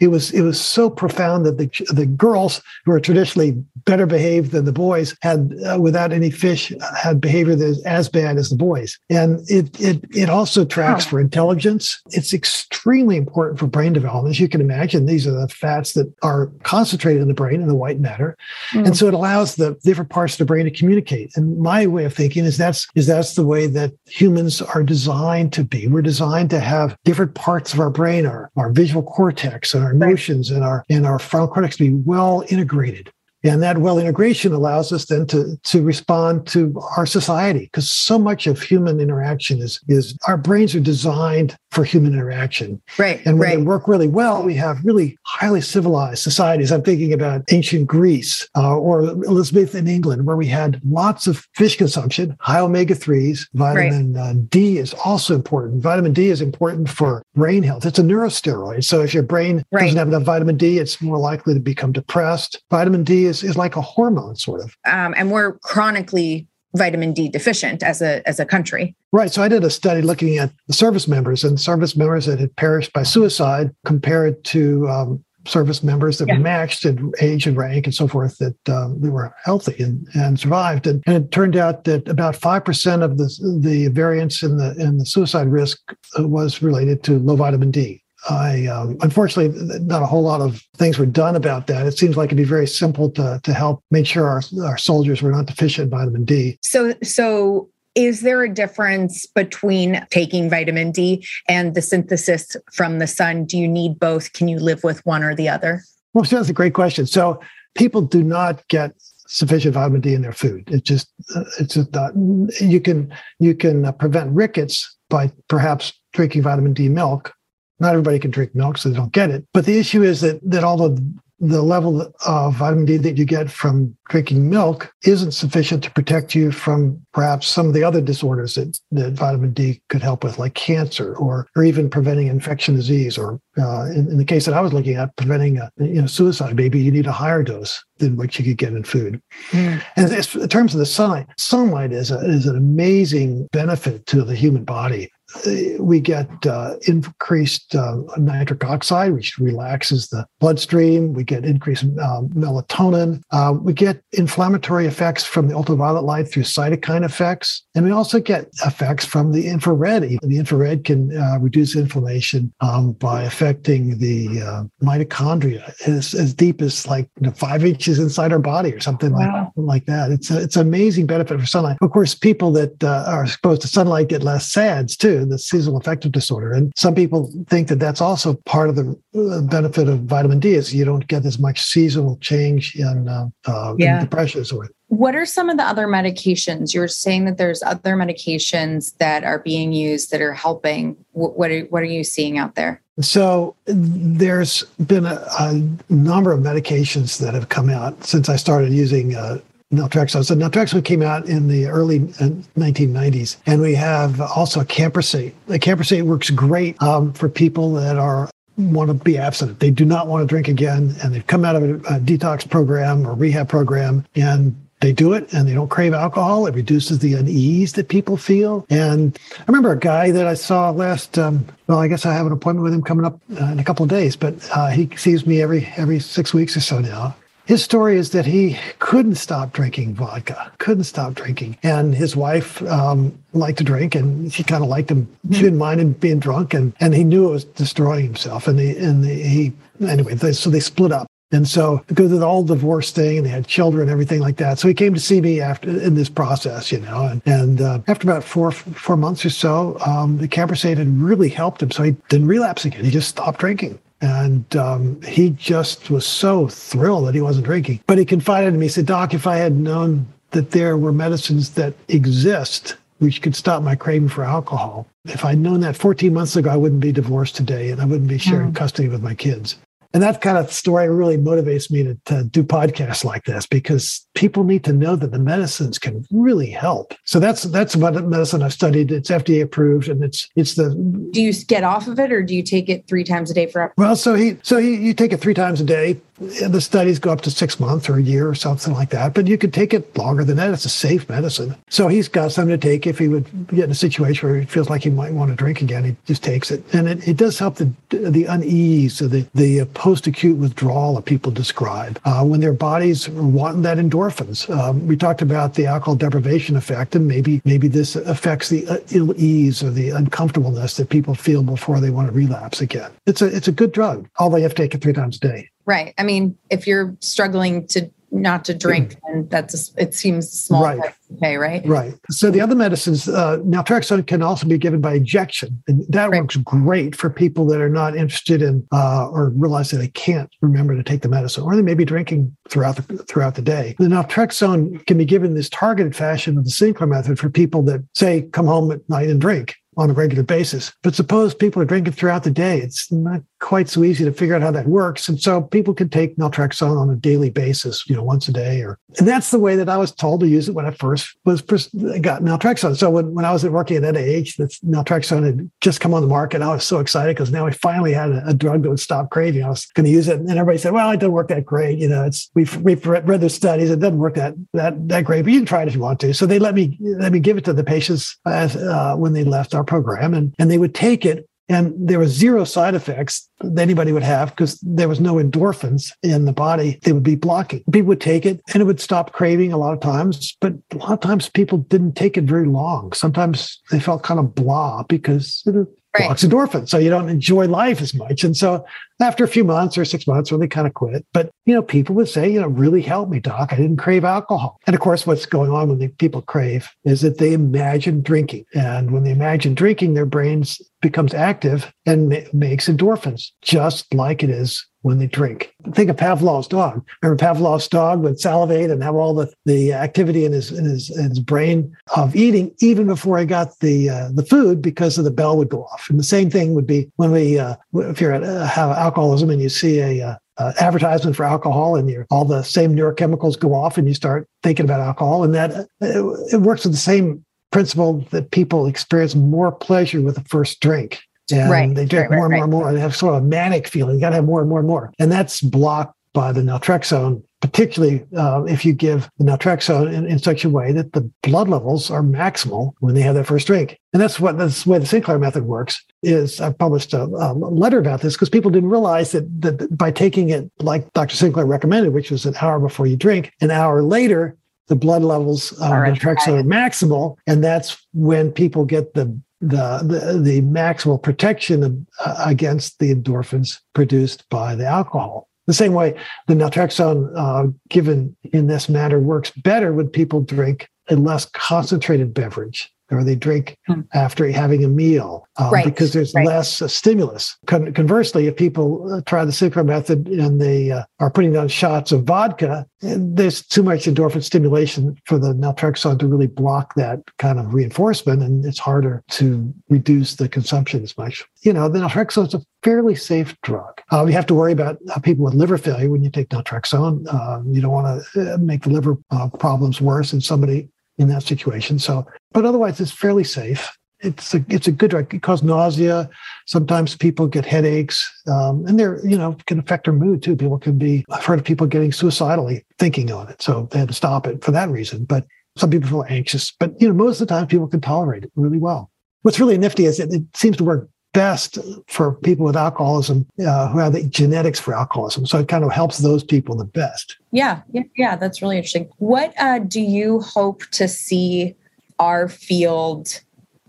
It was it was so profound that the the girls who are traditionally better behaved than the boys had uh, without any fish had behavior that is as bad as the boys. And it it it also tracks wow. for intelligence. It's extremely important for brain development. As you can imagine these are the fats that are concentrated in the brain in the white matter. Mm. and so it allows the different parts of the brain to communicate. And my way of thinking is that's is that's the way that humans are designed to be. We're designed to have different parts of our brain our, our visual cortex and our emotions and our and our frontal cortex to be well integrated and that well integration allows us then to, to respond to our society because so much of human interaction is, is our brains are designed for human interaction. Right. And when right. they work really well, we have really highly civilized societies. I'm thinking about ancient Greece uh, or Elizabethan England, where we had lots of fish consumption, high omega 3s. Vitamin right. uh, D is also important. Vitamin D is important for brain health. It's a neurosteroid. So if your brain right. doesn't have enough vitamin D, it's more likely to become depressed. Vitamin D is, is like a hormone, sort of. Um, and we're chronically vitamin D deficient as a as a country. Right. So I did a study looking at the service members and service members that had perished by suicide compared to um, service members that yeah. were matched in age and rank and so forth that um, they were healthy and, and survived. And, and, it turned out that about 5% of the, the variance in the, in the suicide risk uh, was related to low vitamin D. I um, unfortunately not a whole lot of things were done about that. It seems like it'd be very simple to to help make sure our our soldiers were not deficient in vitamin D. So so is there a difference between taking vitamin D and the synthesis from the sun? Do you need both? Can you live with one or the other? Well, so that's a great question. So people do not get sufficient vitamin D in their food. It just uh, it's just not. You can you can uh, prevent rickets by perhaps drinking vitamin D milk not everybody can drink milk, so they don't get it. But the issue is that that all the the level of vitamin D that you get from drinking milk isn't sufficient to protect you from perhaps some of the other disorders that, that vitamin D could help with, like cancer or, or even preventing infection disease, or uh, in, in, the case that I was looking at, preventing a, you know, suicide. Maybe you need a higher dose than what you could get in food. Mm. And in terms of the sunlight, sunlight is, a, is an amazing benefit to the human body we get uh, increased uh, nitric oxide, which relaxes the bloodstream. We get increased uh, melatonin. Uh, we get inflammatory effects from the ultraviolet light through cytokine effects. And we also get effects from the infrared. The infrared can uh, reduce inflammation um, by affecting the uh, mitochondria as, as deep as like you know, five inches inside our body or something wow. like, like that. It's, a, it's an amazing benefit for sunlight. Of course, people that are exposed to sunlight get less SADS too the seasonal affective disorder. And some people think that that's also part of the uh, benefit of vitamin D is you don't get as much seasonal change in, uh, uh, yeah. in depressions or what are some of the other medications? You're saying that there's other medications that are being used that are helping. What are, what are you seeing out there? So there's been a, a number of medications that have come out since I started using uh, naltrexone. So naltrexone came out in the early 1990s, uh, and we have also acamprosate. The acamprosate works great um, for people that are want to be abstinent. They do not want to drink again, and they've come out of a, a detox program or rehab program, and they do it and they don't crave alcohol. It reduces the unease that people feel. And I remember a guy that I saw last. Um, well, I guess I have an appointment with him coming up uh, in a couple of days, but uh, he sees me every every six weeks or so now his story is that he couldn't stop drinking vodka, couldn't stop drinking. And his wife um, liked to drink and she kind of liked him. She didn't mind him being drunk and, and he knew it was destroying himself. And, the, and the, he, anyway, they, so they split up. And so because of the whole divorce thing and they had children everything like that. So he came to see me after in this process, you know, and, and uh, after about four, four months or so, um, the acamprosate had really helped him. So he didn't relapse again. He just stopped drinking. And um, he just was so thrilled that he wasn't drinking. But he confided to me, he said, Doc, if I had known that there were medicines that exist which could stop my craving for alcohol. If I'd known that 14 months ago, I wouldn't be divorced today and I wouldn't be sharing mm. custody with my kids and that kind of story really motivates me to, to, do podcasts like this because people need to know that the medicines can really help. So that's that's what medicine I've studied. It's FDA approved, and it's it's the. Do you get off of it, or do you take it three times a day for? Well, so he so he, you take it three times a day the studies go up to six months or a year or something like that, but you could take it longer than that. It's a safe medicine. So he's got something to take if he would get in a situation where he feels like he might want to drink again. He just takes it. And it, it does help the, the unease or the, the post acute withdrawal that people describe uh, when their bodies want that endorphins. Um, we talked about the alcohol deprivation effect, and maybe maybe this affects the uh, ill ease or the uncomfortableness that people feel before they want to relapse again. It's a it's a good drug, although you have to take it three times a day. Right. I mean, if you're struggling to not to drink, and that's a, it seems small right. okay, right? Right. So the other medicines, uh, naltrexone can also be given by injection, and that right. works great for people that are not interested in uh, or realize that they can't remember to take the medicine, or they may be drinking throughout the throughout the day. The naltrexone can be given in this targeted fashion with the Sinclair method for people that say come home at night and drink on a regular basis. But suppose people are drinking throughout the day. It's not quite so easy to figure out how that works. And so people can take naltrexone on a daily basis, you know, once a day or, and that's the way that I was told to use it when I first was, got naltrexone. So when, when I was working at NIH, that naltrexone had just come on the market. I was so excited because now we finally had a, a, drug that would stop craving. I was going to use it. And everybody said, well, it doesn't work that great. You know, it's, we've, we've read, the studies. It doesn't work that, that, that great, but you can try it if you want to. So they let me, let me give it to the patients as, uh, when they left our program and, and they would take it and there was zero side effects that anybody would have because there was no endorphins in the body they would be blocking. People would take it and it would stop craving a lot of times but a lot of times people didn't take it very long. Sometimes they felt kind of blah because it right. blocks endorphins so you don't enjoy life as much. And so after a few months or six months when they kind of quit. But, you know, people would say, you know, really helped me, doc. I didn't crave alcohol. And of course, what's going on when people crave is that they imagine drinking. And when they imagine drinking, their brains becomes active and makes endorphins, just like it is when they drink. Think of Pavlov's dog. Remember Pavlov's dog would salivate and have all the, the activity in his, in his in his brain of eating even before he got the uh, the food because of the bell would go off. And the same thing would be when we uh, if you're at uh, have alcoholism and you see a uh, uh, advertisement for alcohol and all the same neurochemicals go off and you start thinking about alcohol and that it, it works with the same principle that people experience more pleasure with the first drink and right, they drink right, more right, and more and more. They have sort of a manic feeling. You got to have more and more and more. And that's blocked by the naltrexone, particularly uh, if you give the naltrexone in, in, such a way that the blood levels are maximal when they have that first drink. And that's what that's the way the Sinclair method works. Is I published a, a letter about this because people didn't realize that that by taking it like Dr. Sinclair recommended, which was an hour before you drink, an hour later the blood levels of naltrexone are maximal, and that's when people get the the, the, the maximal protection of, uh, against the endorphins produced by the alcohol. The same way the naltrexone uh, given in this manner works better when people drink a less concentrated beverage or they drink hmm. after having a meal um, right. because there's right. less uh, stimulus. Con- conversely, if people uh, try the Sinclair method and they uh, are putting down shots of vodka, there's too much endorphin stimulation for the naltrexone to really block that kind of reinforcement, and it's harder to reduce the consumption as much. You know, the naltrexone is a fairly safe drug. Uh, you have to worry about uh, people with liver failure when you take naltrexone. Uh, you don't want to make the liver problems worse in somebody in that situation. So, but otherwise, it's fairly safe. It's a it's a good drug. It causes nausea. Sometimes people get headaches, um, and they're you know can affect their mood too. People can be. I've heard of people getting suicidally thinking on it, so they had to stop it for that reason. But some people feel anxious. But you know, most of the time, people can tolerate it really well. What's really nifty is it, it seems to work best for people with alcoholism uh, who have the genetics for alcoholism. So it kind of helps those people the best. Yeah, yeah, yeah. That's really interesting. What uh, do you hope to see our field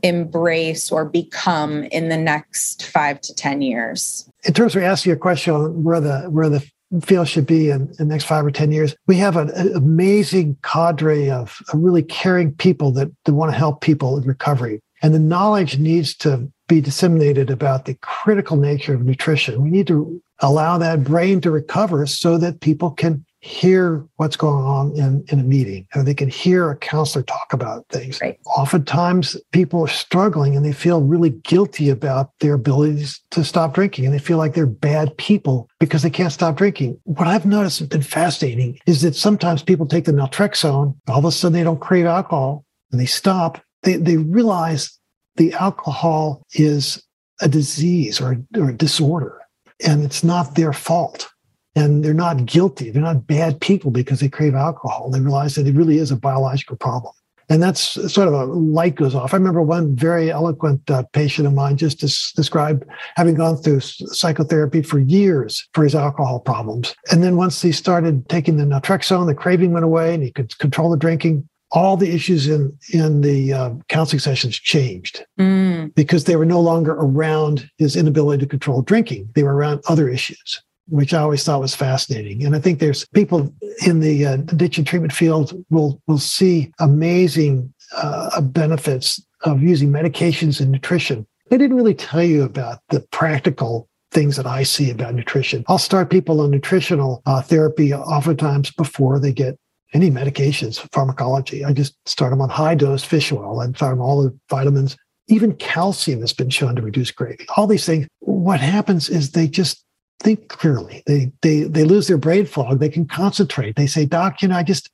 embrace or become in the next five to ten years? In terms of asking your question on where the where the field should be in, in the next five or 10 years. We have an, an amazing cadre of, of really caring people that, that want to help people in recovery. And the knowledge needs to be disseminated about the critical nature of nutrition. We need to allow that brain to recover so that people can hear what's going on in, in a meeting or they can hear a counselor talk about things. Right. Oftentimes people are struggling and they feel really guilty about their abilities to stop drinking and they feel like they're bad people because they can't stop drinking. What I've noticed has been fascinating is that sometimes people take the naltrexone, all of a sudden they don't crave alcohol and they stop. They, they realize the alcohol is a disease or, or a disorder, and it's not their fault. and they're not guilty. They're not bad people because they crave alcohol. They realize that it really is a biological problem. And that's sort of a light goes off. I remember one very eloquent uh, patient of mine just des- described having gone through psychotherapy for years for his alcohol problems. And then once he started taking the naltrexone, the craving went away and he could control the drinking. All the issues in in the uh, counseling sessions changed mm. because they were no longer around his inability to control drinking. They were around other issues which I always thought was fascinating. And I think there's people in the uh, addiction treatment field will will see amazing uh, benefits of using medications and nutrition. They didn't really tell you about the practical things that I see about nutrition. I'll start people on nutritional uh, therapy oftentimes before they get any medications, pharmacology. I just start them on high dose fish oil and them all the vitamins. Even calcium has been shown to reduce craving. All these things. What happens is they just think clearly. They they they lose their brain fog. They can concentrate. They say, "Doc, you know, I just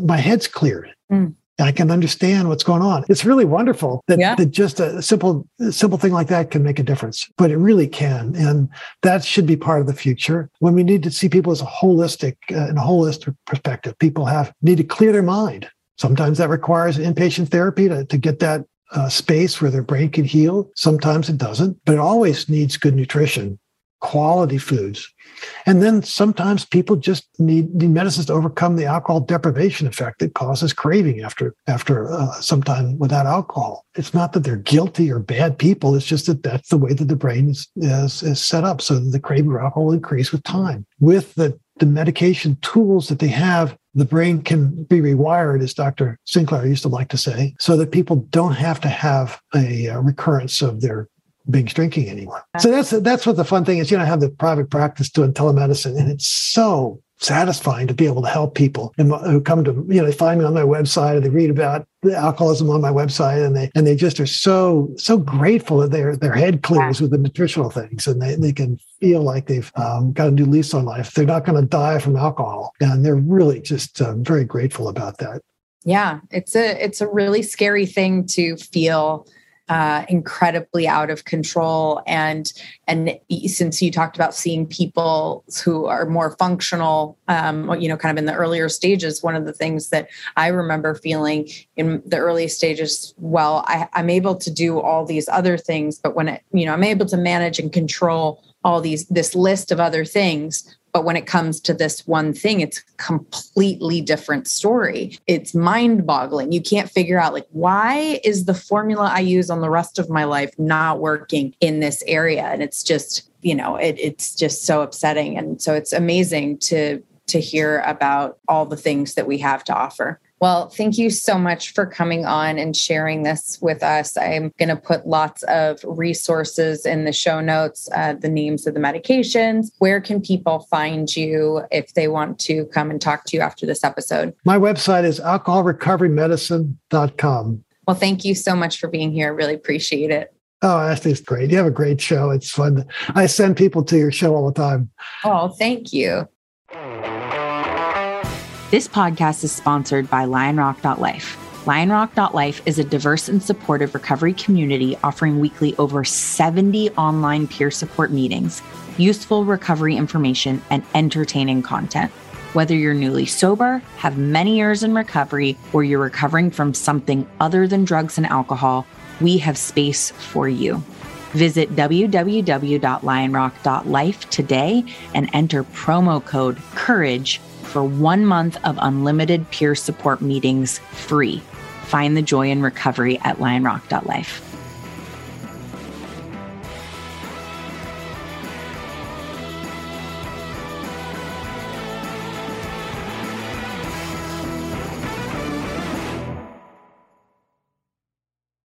my head's cleared. Mm. I can understand what's going on." It's really wonderful that, yeah. that just a simple simple thing like that can make a difference. But it really can, and that should be part of the future. When we need to see people as a holistic uh, in a holistic perspective, people have need to clear their mind. Sometimes that requires inpatient therapy to, to get that uh, space where their brain can heal. Sometimes it doesn't, but it always needs good nutrition quality foods. And then sometimes people just need, need medicines to overcome the alcohol deprivation effect that causes craving after after uh, some time without alcohol. It's not that they're guilty or bad people. It's just that that's the way that the brain is, is, is set up so the craving for alcohol will increase with time. With the, the medication tools that they have, the brain can be rewired, as Dr. Sinclair used to like to say, so that people don't have to have a, a recurrence of their binge drinking anymore. So that's that's what the fun thing is. You know, I have the private practice doing telemedicine, and it's so satisfying to be able to help people who come to you know they find me on my website or they read about the alcoholism on my website and they and they just are so so grateful that their their head clears with the nutritional things and they, they can feel like they've um, got a new lease on life they're not going to die from alcohol and they're really just um, very grateful about that yeah it's a it's a really scary thing to feel uh, incredibly out of control. And and since you talked about seeing people who are more functional um, you know kind of in the earlier stages one of the things that i remember feeling in the early stages well I, i'm able to do all these other things but when it you know i'm able to manage and control all these this list of other things but when it comes to this one thing, it's a completely different story. It's mind boggling. You can't figure out, like, why is the formula I use on the rest of my life not working in this area? And it's just, you know, it, it's just so upsetting. And so it's amazing to to hear about all the things that we have to offer. Well, thank you so much for coming on and sharing this with us. I'm going to put lots of resources in the show notes, uh, the names of the medications. Where can people find you if they want to come and talk to you after this episode? My website is alcoholrecoverymedicine.com. Well, thank you so much for being here. I really appreciate it. Oh, Ashley's great. You have a great show. It's fun. I send people to your show all the time. Oh, thank you. This podcast is sponsored by lionrock.life. Lionrock.life is a diverse and supportive recovery community offering weekly over 70 online peer support meetings, useful recovery information, and entertaining content. Whether you're newly sober, have many years in recovery, or you're recovering from something other than drugs and alcohol, we have space for you. Visit www.lionrock.life today and enter promo code COURAGE for one month of unlimited peer support meetings free. Find the joy in recovery at lionrock.life.